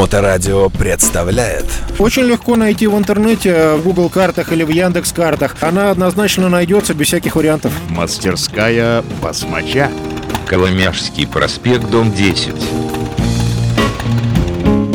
Моторадио представляет Очень легко найти в интернете, в Google картах или в Яндекс картах. Она однозначно найдется без всяких вариантов. Мастерская басмача. Коломяжский проспект, дом 10.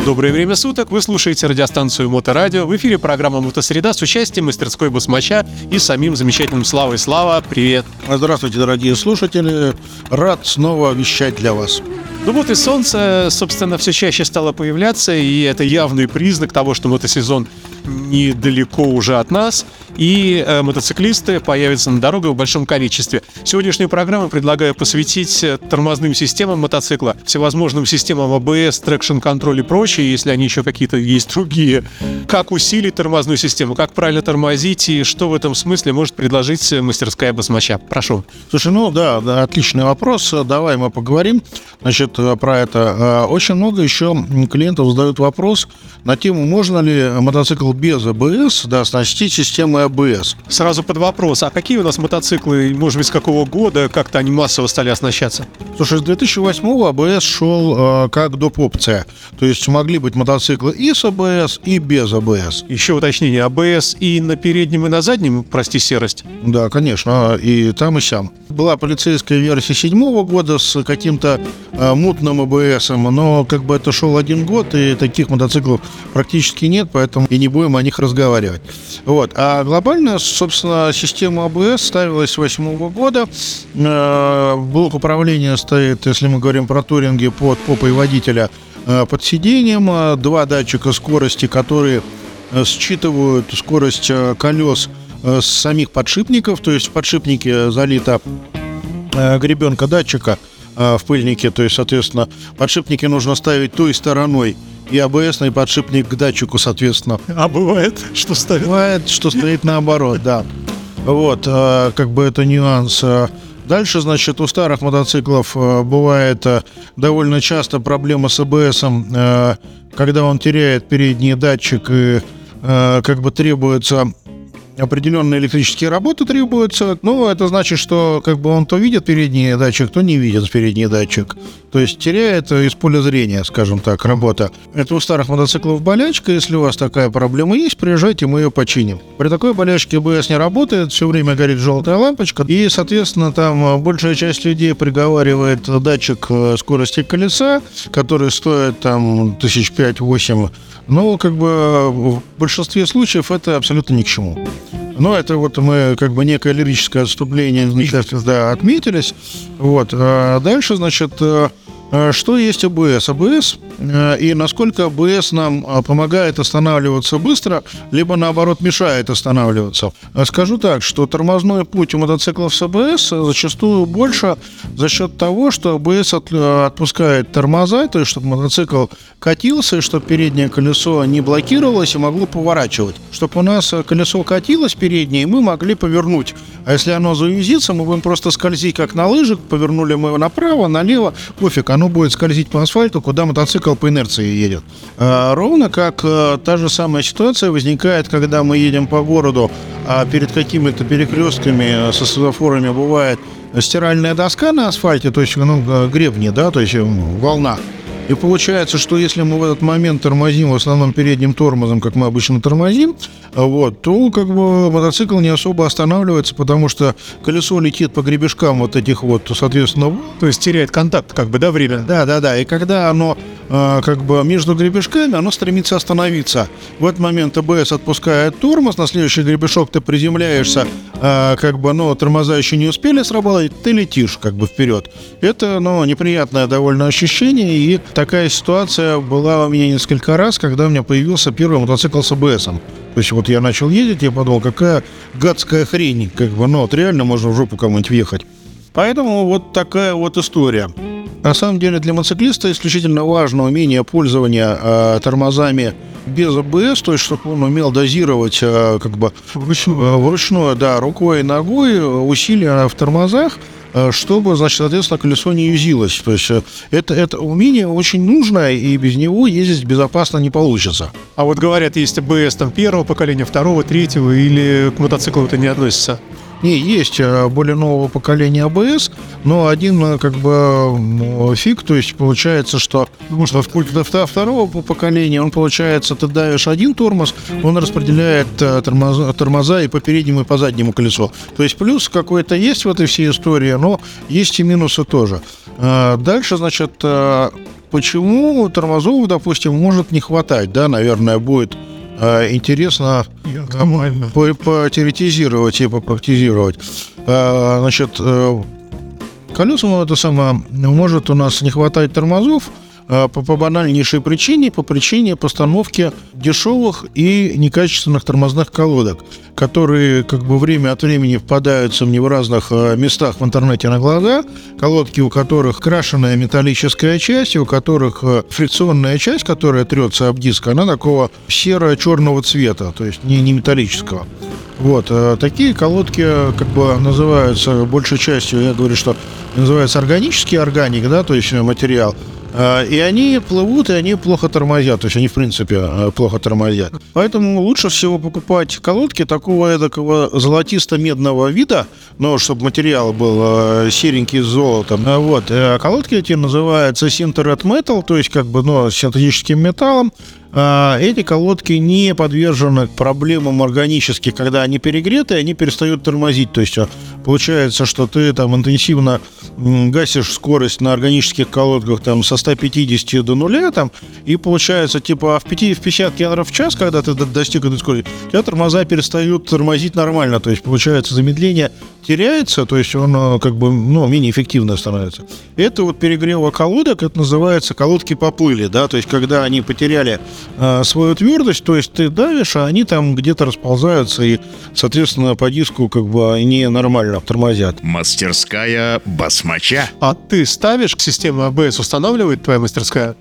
Доброе время суток, вы слушаете радиостанцию Моторадио. В эфире программа «Мотосреда» с участием мастерской басмача и самим замечательным Славой. Слава, привет! Здравствуйте, дорогие слушатели. Рад снова вещать для вас. Ну вот и солнце, собственно, все чаще стало появляться, и это явный признак того, что мотосезон недалеко уже от нас, и э, мотоциклисты появятся на дорогах в большом количестве. Сегодняшнюю программу предлагаю посвятить э, тормозным системам мотоцикла, всевозможным системам АБС, traction control и прочее, если они еще какие-то есть другие. Как усилить тормозную систему, как правильно тормозить, и что в этом смысле может предложить мастерская басмача. Прошу. Слушай, ну да, да, отличный вопрос. Давай мы поговорим значит, про это. Очень много еще клиентов задают вопрос на тему, можно ли мотоцикл без АБС да, оснастить системой АБС. Сразу под вопрос, а какие у нас мотоциклы, может быть, с какого года как-то они массово стали оснащаться? Слушай, с 2008 АБС шел э, как доп. опция. То есть могли быть мотоциклы и с АБС, и без АБС. Еще уточнение, АБС и на переднем, и на заднем, прости, серость? Да, конечно, и там, и сям. Была полицейская версия седьмого года с каким-то э, мутным АБС, но как бы это шел один год, и таких мотоциклов практически нет, поэтому и не будем о них разговаривать. Вот. А глобально, собственно, система АБС ставилась с 2008 года. Э, блок управления стоит, если мы говорим про туринги, под попой водителя э, под сиденьем. Э, два датчика скорости, которые считывают скорость колес с самих подшипников. То есть в подшипнике залита гребенка датчика в пыльнике. То есть, соответственно, подшипники нужно ставить той стороной, и АБСный подшипник к датчику, соответственно. А бывает, что ставят? Бывает, что стоит наоборот, да. Вот, как бы это нюанс. Дальше, значит, у старых мотоциклов бывает довольно часто проблема с АБС, когда он теряет передний датчик и как бы требуется определенные электрические работы требуются. Ну, это значит, что как бы он то видит передний датчик, то не видит передний датчик. То есть теряет из поля зрения, скажем так, работа. Это у старых мотоциклов болячка. Если у вас такая проблема есть, приезжайте, мы ее починим. При такой болячке БС не работает, все время горит желтая лампочка. И, соответственно, там большая часть людей приговаривает датчик э, скорости колеса, который стоит там тысяч пять-восемь но как бы в большинстве случаев это абсолютно ни к чему. Но это вот мы как бы некое лирическое отступление да, отметились. Вот. А дальше, значит, Э, что есть АБС? АБС э, и насколько АБС нам э, помогает останавливаться быстро, либо наоборот мешает останавливаться. Скажу так, что тормозной путь у мотоциклов с АБС зачастую больше за счет того, что АБС отпускает тормоза, то есть чтобы мотоцикл катился, и чтобы переднее колесо не блокировалось и могло поворачивать. Чтобы у нас колесо катилось переднее, и мы могли повернуть. А если оно завизится, мы будем просто скользить как на лыжах, повернули мы его направо, налево, пофиг, оно будет скользить по асфальту, куда мотоцикл по инерции едет. А, ровно как а, та же самая ситуация возникает, когда мы едем по городу, а перед какими-то перекрестками со светофорами бывает стиральная доска на асфальте, то есть ну, гребни, да, то есть волна. И получается, что если мы в этот момент тормозим в основном передним тормозом, как мы обычно тормозим, вот, то как бы мотоцикл не особо останавливается, потому что колесо летит по гребешкам вот этих вот, соответственно... То есть теряет контакт, как бы, да, время? Да, да, да. И когда оно как бы между гребешками, оно стремится остановиться. В этот момент АБС отпускает тормоз, на следующий гребешок ты приземляешься, э, как бы, ну, тормоза еще не успели сработать, ты летишь как бы вперед. Это, ну, неприятное довольно ощущение, и такая ситуация была у меня несколько раз, когда у меня появился первый мотоцикл с АБС. То есть вот я начал ездить, я подумал, какая гадская хрень, как бы, ну вот реально можно в жопу кому-нибудь въехать. Поэтому вот такая вот история. На самом деле для мотоциклиста исключительно важно умение пользования э, тормозами без АБС, то есть чтобы он умел дозировать э, как бы вручную, вручную, да, рукой и ногой усилия в тормозах, Э, чтобы, значит, соответственно, колесо не юзилось. То есть э, это, это умение очень нужное, и без него ездить безопасно не получится. А вот говорят, есть АБС там первого поколения, второго, третьего, или к мотоциклу это не относится? Не, есть э, более нового поколения АБС, но один э, как бы фиг, то есть получается, что что в второго по- поколения, он получается, ты давишь один тормоз, он распределяет э, тормоза, тормоза и по переднему, и по заднему колесу. То есть плюс какой-то есть в этой всей истории, но есть и минусы тоже. Дальше, значит, почему тормозов, допустим, может не хватать, да, наверное, будет э, интересно по- потеоретизировать и попрактизировать. Э, Значит, э, колесам это самое может у нас не хватать тормозов по, по банальнейшей причине, по причине постановки дешевых и некачественных тормозных колодок, которые как бы время от времени впадаются мне в разных э, местах в интернете на глаза, колодки, у которых крашеная металлическая часть, у которых э, фрикционная часть, которая трется об диск, она такого серо-черного цвета, то есть не, не металлического. Вот, такие колодки как бы называются большей частью, я говорю, что называется органический органик, да, то есть материал. Э, И они плывут, и они плохо тормозят. То есть они, в принципе, э, плохо тормозят. Поэтому лучше всего покупать колодки такого эдакого золотисто-медного вида, но чтобы материал был э, серенький с золотом. Вот. э, Колодки эти называются Sintered Metal, то есть как бы, ну, синтетическим металлом. А, Эти колодки не подвержены проблемам органических, когда они перегреты, они перестают тормозить. То есть а, получается, что ты там интенсивно гасишь скорость на органических колодках там со 150 до нуля, там, и получается, типа, в, 5, в 50 км в час, когда ты до- достиг этой скорости, у тебя тормоза перестают тормозить нормально. То есть, получается, замедление теряется, то есть он как бы, ну, менее эффективно становится. Это вот перегрева колодок, это называется колодки поплыли, да, то есть когда они потеряли э, свою твердость, то есть ты давишь, а они там где-то расползаются и, соответственно, по диску как бы они нормально тормозят. Мастерская басмача. А ты ставишь систему ABS, устанавливает твоя мастерская?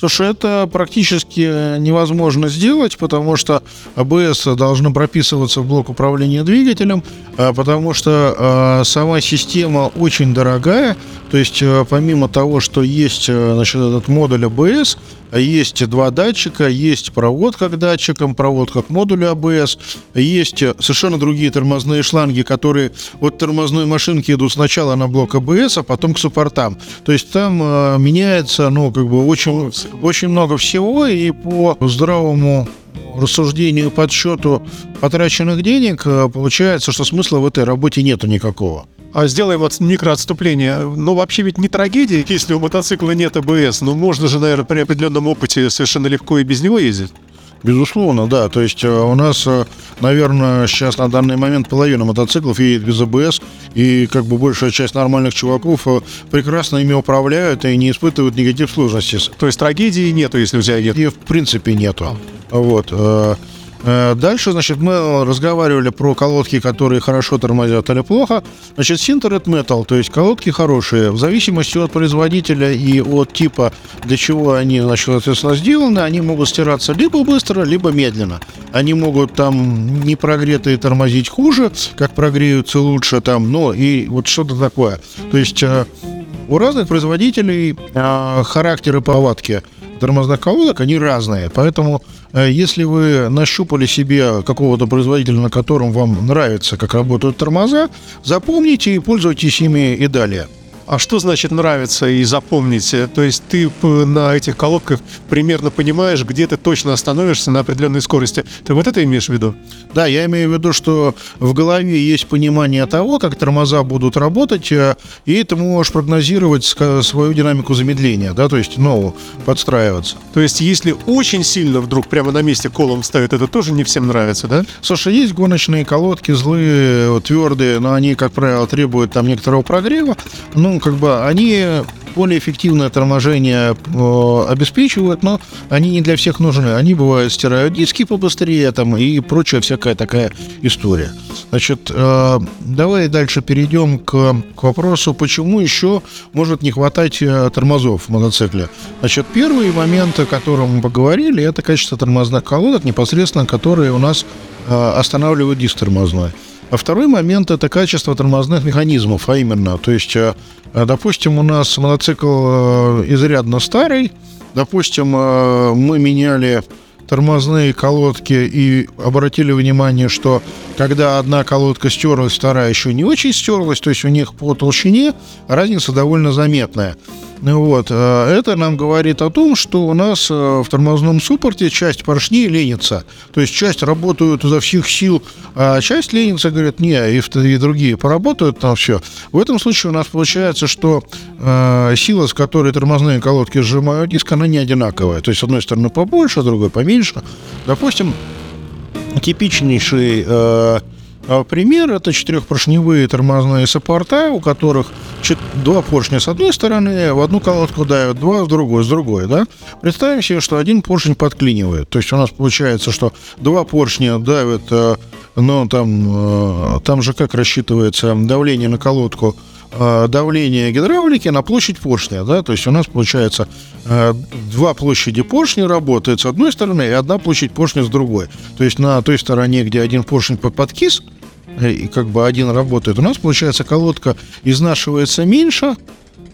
Слушай, это практически невозможно сделать, потому что АБС должно прописываться в блок управления двигателем, а, потому что а, сама система очень дорогая. То есть, помимо того, что есть значит, этот модуль АБС, есть два датчика, есть проводка к датчикам, проводка к модулю АБС, есть совершенно другие тормозные шланги, которые от тормозной машинки идут сначала на блок АБС, а потом к суппортам. То есть там э, меняется, ну, как бы очень, очень много всего, и по здравому рассуждению и подсчету потраченных денег э, получается, что смысла в этой работе нету никакого. А сделаем вот микроотступление. Ну, вообще ведь не трагедия, если у мотоцикла нет АБС. Ну, можно же, наверное, при определенном опыте совершенно легко и без него ездить. Безусловно, да. То есть э, у нас, э, наверное, сейчас на данный момент половина мотоциклов едет без АБС, и как бы большая часть нормальных чуваков э, прекрасно ими управляют и не испытывают никаких сложностей. То есть трагедии нету, если у тебя нет. И в принципе нету. Вот. Э, Дальше, значит, мы разговаривали про колодки, которые хорошо тормозят или плохо. Значит, Sintered Metal, то есть колодки хорошие, в зависимости от производителя и от типа, для чего они, значит, соответственно, сделаны, они могут стираться либо быстро, либо медленно. Они могут там не прогретые тормозить хуже, как прогреются лучше там, но и вот что-то такое. То есть э, у разных производителей э, характеры повадки тормозных колодок, они разные. Поэтому, э, если вы нащупали себе какого-то производителя, на котором вам нравится, как работают тормоза, запомните и пользуйтесь ими и далее. А что значит нравится и запомните? То есть ты п- на этих колодках примерно понимаешь, где ты точно остановишься на определенной скорости. Ты вот это имеешь в виду? Да, я имею в виду, что в голове есть понимание того, как тормоза будут работать, э, и ты можешь прогнозировать свою динамику замедления, да, то есть, ну, подстраиваться. То есть если очень сильно вдруг прямо на месте колом ставят, это тоже не всем нравится, да? Слушай, есть гоночные колодки злые, твердые, но они, как правило, требуют там некоторого прогрева. Ну, как бы они более эффективное торможение э, обеспечивают, но они не для всех нужны. Они бывают стирают диски побыстрее там и прочая всякая такая история. Значит, э, давай дальше перейдем к, к вопросу, почему еще может не хватать э, тормозов в мотоцикле. Значит, первый момент, о котором мы поговорили, это качество тормозных колодок, непосредственно которые у нас э, останавливают диск тормозной. А второй момент это качество тормозных механизмов, а именно, то есть, э, э, допустим, у нас мотоцикл э, изрядно старый, допустим, мы меняли тормозные колодки и обратили внимание, что когда одна колодка стерлась, вторая еще не очень стерлась, то есть у них по толщине разница довольно заметная. Вот. э, Это нам говорит о том, что у нас э, в тормозном суппорте часть поршней ленится. То есть часть работают изо всех сил, а часть ленится, говорят, не, и, и другие поработают там все. В этом случае у нас получается, что э, сила, с которой тормозные колодки сжимают диск, она не одинаковая. То есть, с одной стороны побольше, с другой поменьше. Допустим, типичнейший э, пример это четырехпоршневые тормозные саппорта, у которых два поршня с одной стороны, в одну колодку давят, два в другую, с другой, да? Представим себе, что один поршень подклинивает. То есть у нас получается, что два поршня давят, э, но там, э, там же как рассчитывается давление на колодку, э, давление гидравлики на площадь поршня, да, то есть у нас получается два площади поршня работают с одной стороны и одна площадь поршня с другой. То есть на той стороне, где один поршень под- подкис, и как бы один работает, у нас получается колодка изнашивается меньше,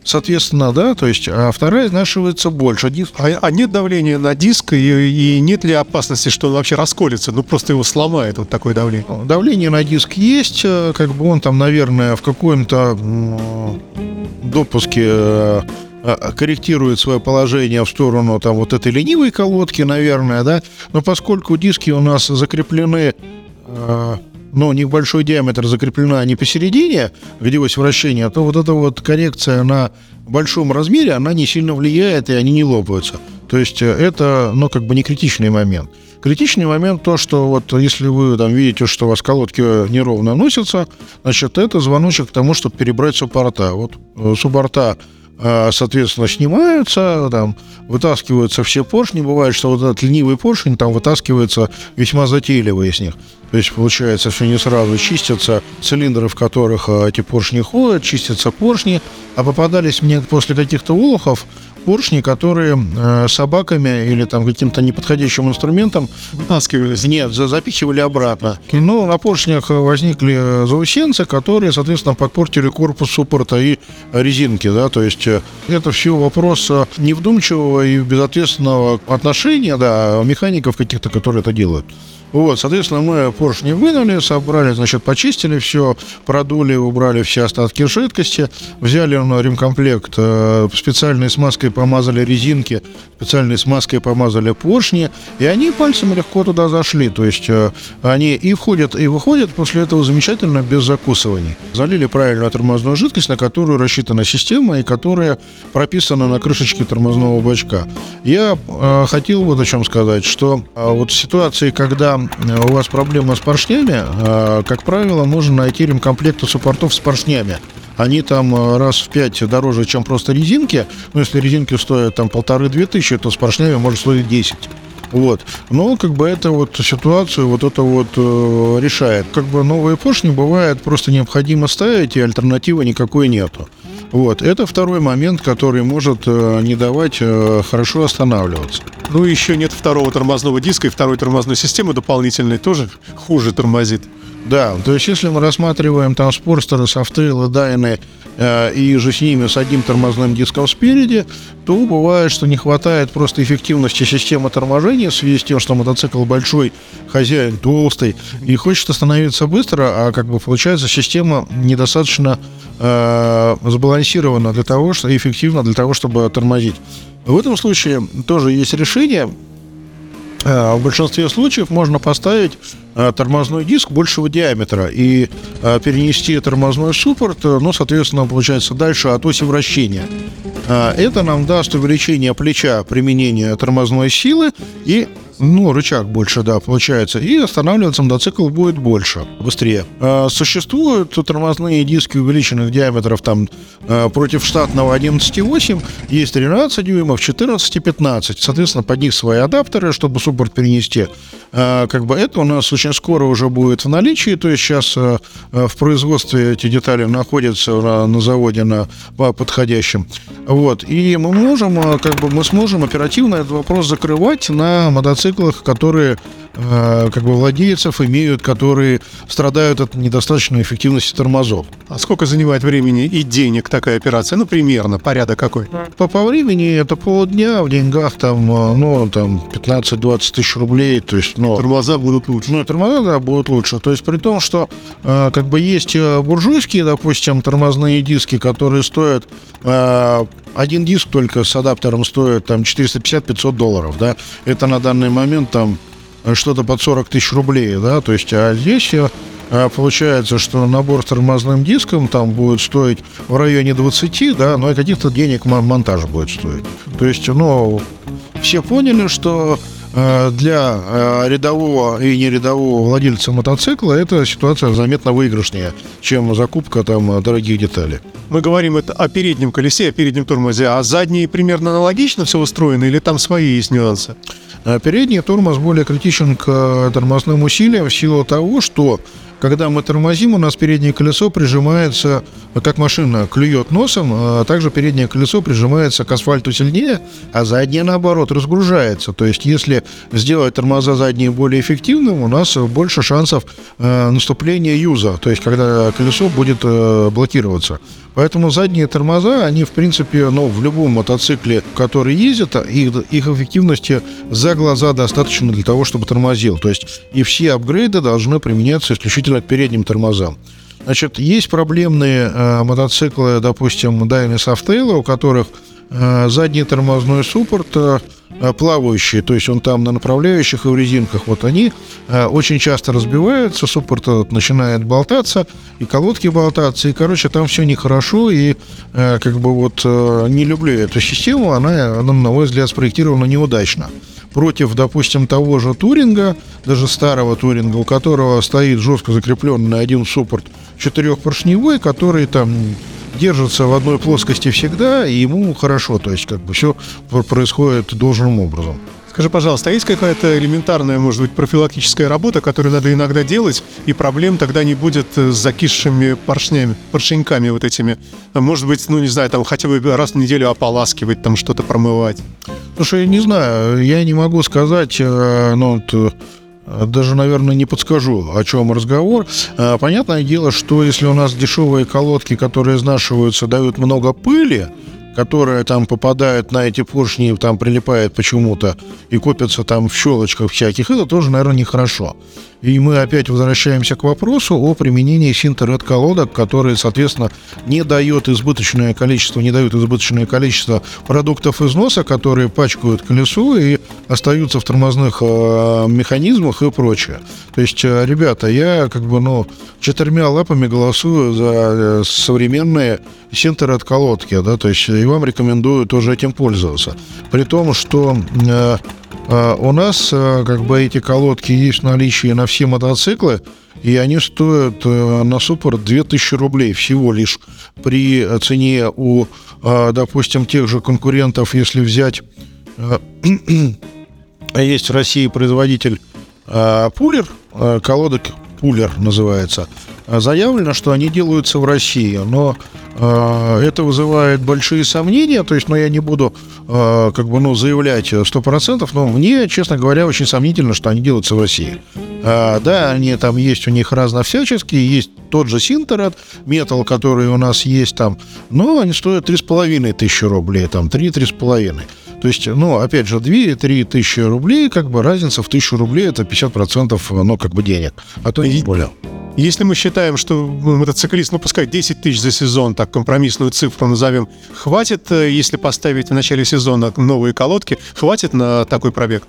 соответственно, да, то есть, а вторая изнашивается больше. Диск А, а нет давления на диск, и, и нет ли опасности, что он вообще расколется? Ну, просто его сломает вот такое давление. Давление на диск есть, э, как бы он там, наверное, в каком-то допуске э, э, корректирует свое положение в сторону там вот этой ленивой колодки, наверное, да, но поскольку диски у нас закреплены э, но у них большой диаметр закреплена не посередине, где ось вращения, то вот эта вот коррекция на большом размере, она не сильно влияет, и они не лопаются. То есть э, это, ну, как бы не критичный момент. Критичный момент то, что вот если вы там видите, что у вас колодки неровно носятся, значит, это звоночек к тому, чтобы перебрать суппорта. Вот э, суппорта соответственно, снимаются, там, вытаскиваются все поршни. Бывает, что вот этот ленивый поршень там вытаскивается весьма затейливо из них. То есть, получается, все не сразу чистятся цилиндры, в которых э, эти поршни ходят, чистятся поршни. А попадались мне после каких-то улухов поршни, которые э, собаками или там каким-то неподходящим инструментом Вытаскивались. нет, за- запихивали обратно. Ну, на поршнях возникли э, заусенцы, которые, соответственно, подпортили корпус суппорта и резинки, да, то есть э, это все вопрос э, невдумчивого и безответственного отношения, да, механиков каких-то, которые это делают. Вот, соответственно, мы поршни вынули, собрали, значит, почистили все, продули, убрали все остатки жидкости, взяли на ремкомплект, э, специальной смазкой помазали резинки, специальной смазкой помазали поршни, и они пальцами легко туда зашли. То есть э, они и входят, и выходят после этого замечательно без закусываний. Залили правильную тормозную жидкость, на которую рассчитана система и которая прописана на крышечке тормозного бачка. Я э, хотел вот о чем сказать, что э, вот в ситуации, когда у вас проблема с поршнями, как правило, можно найти ремкомплекты суппортов с поршнями. Они там э, раз в пять дороже, чем просто резинки. Ну, если резинки стоят там полторы-две тысячи, то с поршнями может стоить 10. Вот. Но как бы это вот ситуацию вот это вот э, решает. Как бы новые поршни бывает просто необходимо ставить, и альтернативы никакой нету. Вот. Это второй момент, который может э, не давать э, хорошо останавливаться. Ну, еще нет второго тормозного диска и второй тормозной системы дополнительной тоже хуже тормозит. Да, то есть если мы рассматриваем там спорстеры, софтейлы, дайны э, и же с ними с одним тормозным диском спереди, то бывает, что не хватает просто эффективности системы торможения в связи с тем, что мотоцикл большой, хозяин толстый и хочет остановиться быстро, а как бы получается система недостаточно э, сбалансирована для того, что эффективно для того, чтобы тормозить. В этом случае тоже есть решение, В большинстве случаев можно поставить э, тормозной диск большего диаметра и э, перенести тормозной суппорт, э, ну, соответственно, получается дальше от оси вращения. Э, Это нам даст увеличение плеча применения тормозной силы и ну, рычаг больше, да, получается. И останавливаться мотоцикл будет больше, быстрее. Э, Существуют тормозные диски увеличенных диаметров там э, против штатного 11,8. Есть 13 дюймов, 14 и 15. Соответственно, под них свои адаптеры, чтобы суппорт перенести. Э, Как бы это у нас очень скоро уже будет в наличии. То есть сейчас в производстве эти детали находятся на, на заводе на по подходящем. Вот. И мы можем, как бы мы сможем оперативно этот вопрос закрывать на мотоциклах, которые э, как бы владельцев имеют, которые страдают от недостаточной эффективности тормозов. А сколько занимает времени и денег такая операция? Ну, примерно, порядок какой? По, по времени это полдня, в деньгах там, э, ну, там 15-20 тысяч рублей, то есть, ну... Тормоза будут лучше. Ну, тормоза, да, будут лучше. То есть, при том, что э, как бы есть э, буржуйские, допустим, тормозные диски, которые стоят э, один диск только с адаптером стоит там 450-500 долларов, да, это на данный момент там что-то под 40 тысяч рублей, да, то есть, а здесь э, получается, что набор с тормозным диском там будет стоить в районе 20, да, но и каких-то денег монтаж будет стоить. То есть, ну, все поняли, что э, для э, рядового и нерядового владельца мотоцикла эта ситуация заметно выигрышнее, чем закупка там дорогих деталей. Мы говорим это о переднем колесе, о переднем тормозе, а задние примерно аналогично все устроено или там свои есть нюансы? А передний тормоз более критичен к э, тормозным усилиям в силу того, что когда мы тормозим, у нас переднее колесо прижимается, как машина клюет носом, а также переднее колесо прижимается к асфальту сильнее, а заднее, наоборот, разгружается. То есть, если сделать тормоза задние более эффективным, у нас больше шансов э, наступления юза, то есть, когда колесо будет э, блокироваться. Поэтому задние тормоза, они, в принципе, ну, в любом мотоцикле, который ездит, их, их эффективности за глаза достаточно для того, чтобы тормозил. То есть, и все апгрейды должны применяться исключительно исключительно к передним тормозам. Значит, есть проблемные э, мотоциклы, допустим, Dyna Softail, у которых э, задний тормозной суппорт э, плавающий, то есть он там на направляющих и в резинках, вот они э, очень часто разбиваются, суппорт э, начинает болтаться, и колодки болтаться, и, короче, там все нехорошо, и э, как бы вот э, не люблю эту систему, она, она, на мой взгляд, спроектирована неудачно против, допустим, того же Туринга, даже старого Туринга, у которого стоит жестко закрепленный один суппорт четырехпоршневой, который там держится в одной плоскости всегда, и ему хорошо, то есть как бы все происходит должным образом. Скажи, пожалуйста, а есть какая-то элементарная, может быть, профилактическая работа, которую надо иногда делать, и проблем тогда не будет с закисшими поршнями, поршеньками вот этими? Может быть, ну, не знаю, там хотя бы раз в неделю ополаскивать, там что-то промывать? Слушай, я не знаю, я не могу сказать, э, ну, вот, э, даже, наверное, не подскажу, о чем разговор. Э, понятное дело, что если у нас дешевые колодки, которые изнашиваются, дают много пыли, которая там попадает на эти поршни, там прилипает почему-то и копится там в щелочках всяких, это тоже, наверное, нехорошо. И мы опять возвращаемся к вопросу о применении синтерет колодок, которые, соответственно, не дает избыточное количество, не дают избыточное количество продуктов износа, которые пачкают колесо и остаются в тормозных э, механизмах и прочее. То есть, э, ребята, я как бы, ну, четырьмя лапами голосую за э, современные синтерет колодки, да, то есть и вам рекомендую тоже этим пользоваться. При том, что э, у нас э, как бы эти колодки есть в наличии на все мотоциклы, и они стоят э, на суппорт 2000 рублей всего лишь при цене у, э, допустим, тех же конкурентов, если взять... Есть в России производитель Пулер, колодок Пулер называется. Заявлено, что они делаются в России, но э, это вызывает большие сомнения, то есть, ну, я не буду э, как бы, ну, заявлять 100%, но мне, честно говоря, очень сомнительно, что они делаются в России. Э, да, они там есть у них разновсяческие, есть тот же Синтерат, металл, который у нас есть там, но они стоят 3,5 тысячи рублей, там 3-3,5. То есть, ну, опять же, 2-3 тысячи рублей, как бы разница в тысячу рублей, это 50%, ну, как бы денег, а то не более. Если мы считаем, что мотоциклист, ну, пускай 10 тысяч за сезон, так компромиссную цифру назовем, хватит, э, если поставить в начале сезона новые колодки, хватит на такой пробег?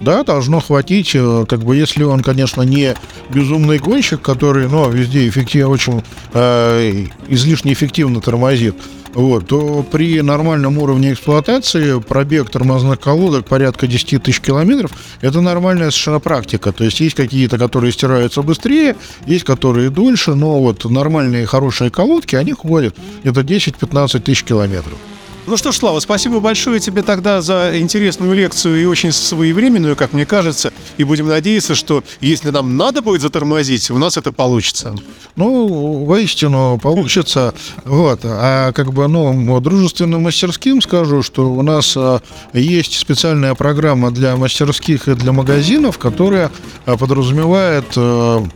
Да, должно хватить, э, как бы, если он, конечно, не безумный гонщик, который, ну, везде эффективно, очень э, излишне эффективно тормозит, вот, то при нормальном уровне эксплуатации пробег тормозных колодок порядка 10 тысяч километров – это нормальная совершенно практика. То есть есть какие-то, которые стираются быстрее, есть которые дольше, но вот нормальные хорошие колодки, они ходят где-то 10-15 тысяч километров. Ну что ж, Слава, спасибо большое тебе тогда за интересную лекцию и очень своевременную, как мне кажется. И будем надеяться, что если нам надо будет затормозить, у нас это получится. Ну, воистину получится. Вот. А как бы, ну, дружественным мастерским скажу, что у нас а, есть специальная программа для мастерских и для магазинов, которая а, подразумевает а,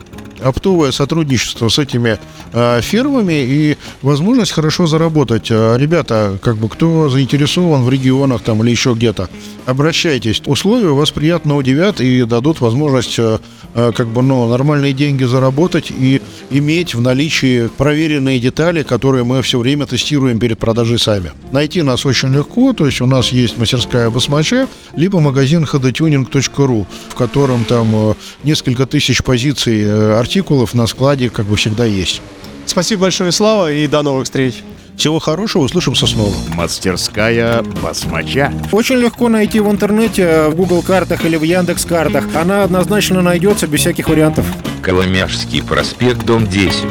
оптовое сотрудничество с этими э, фирмами и возможность хорошо заработать. Э, ребята, как бы кто заинтересован в регионах там или еще где-то, обращайтесь. Условия вас приятно удивят и дадут возможность э, как бы ну, нормальные деньги заработать и иметь в наличии проверенные детали, которые мы все время тестируем перед продажей сами. Найти нас очень легко, то есть у нас есть мастерская Басмача, либо магазин hdtuning.ru, в котором там несколько тысяч позиций артикулов на складе как бы всегда есть. Спасибо большое, Слава, и до новых встреч. Всего хорошего, услышимся снова. Мастерская басмача. Очень легко найти в интернете, в Google картах или в Яндекс картах. Она однозначно найдется без всяких вариантов. Коломяжский проспект, дом 10.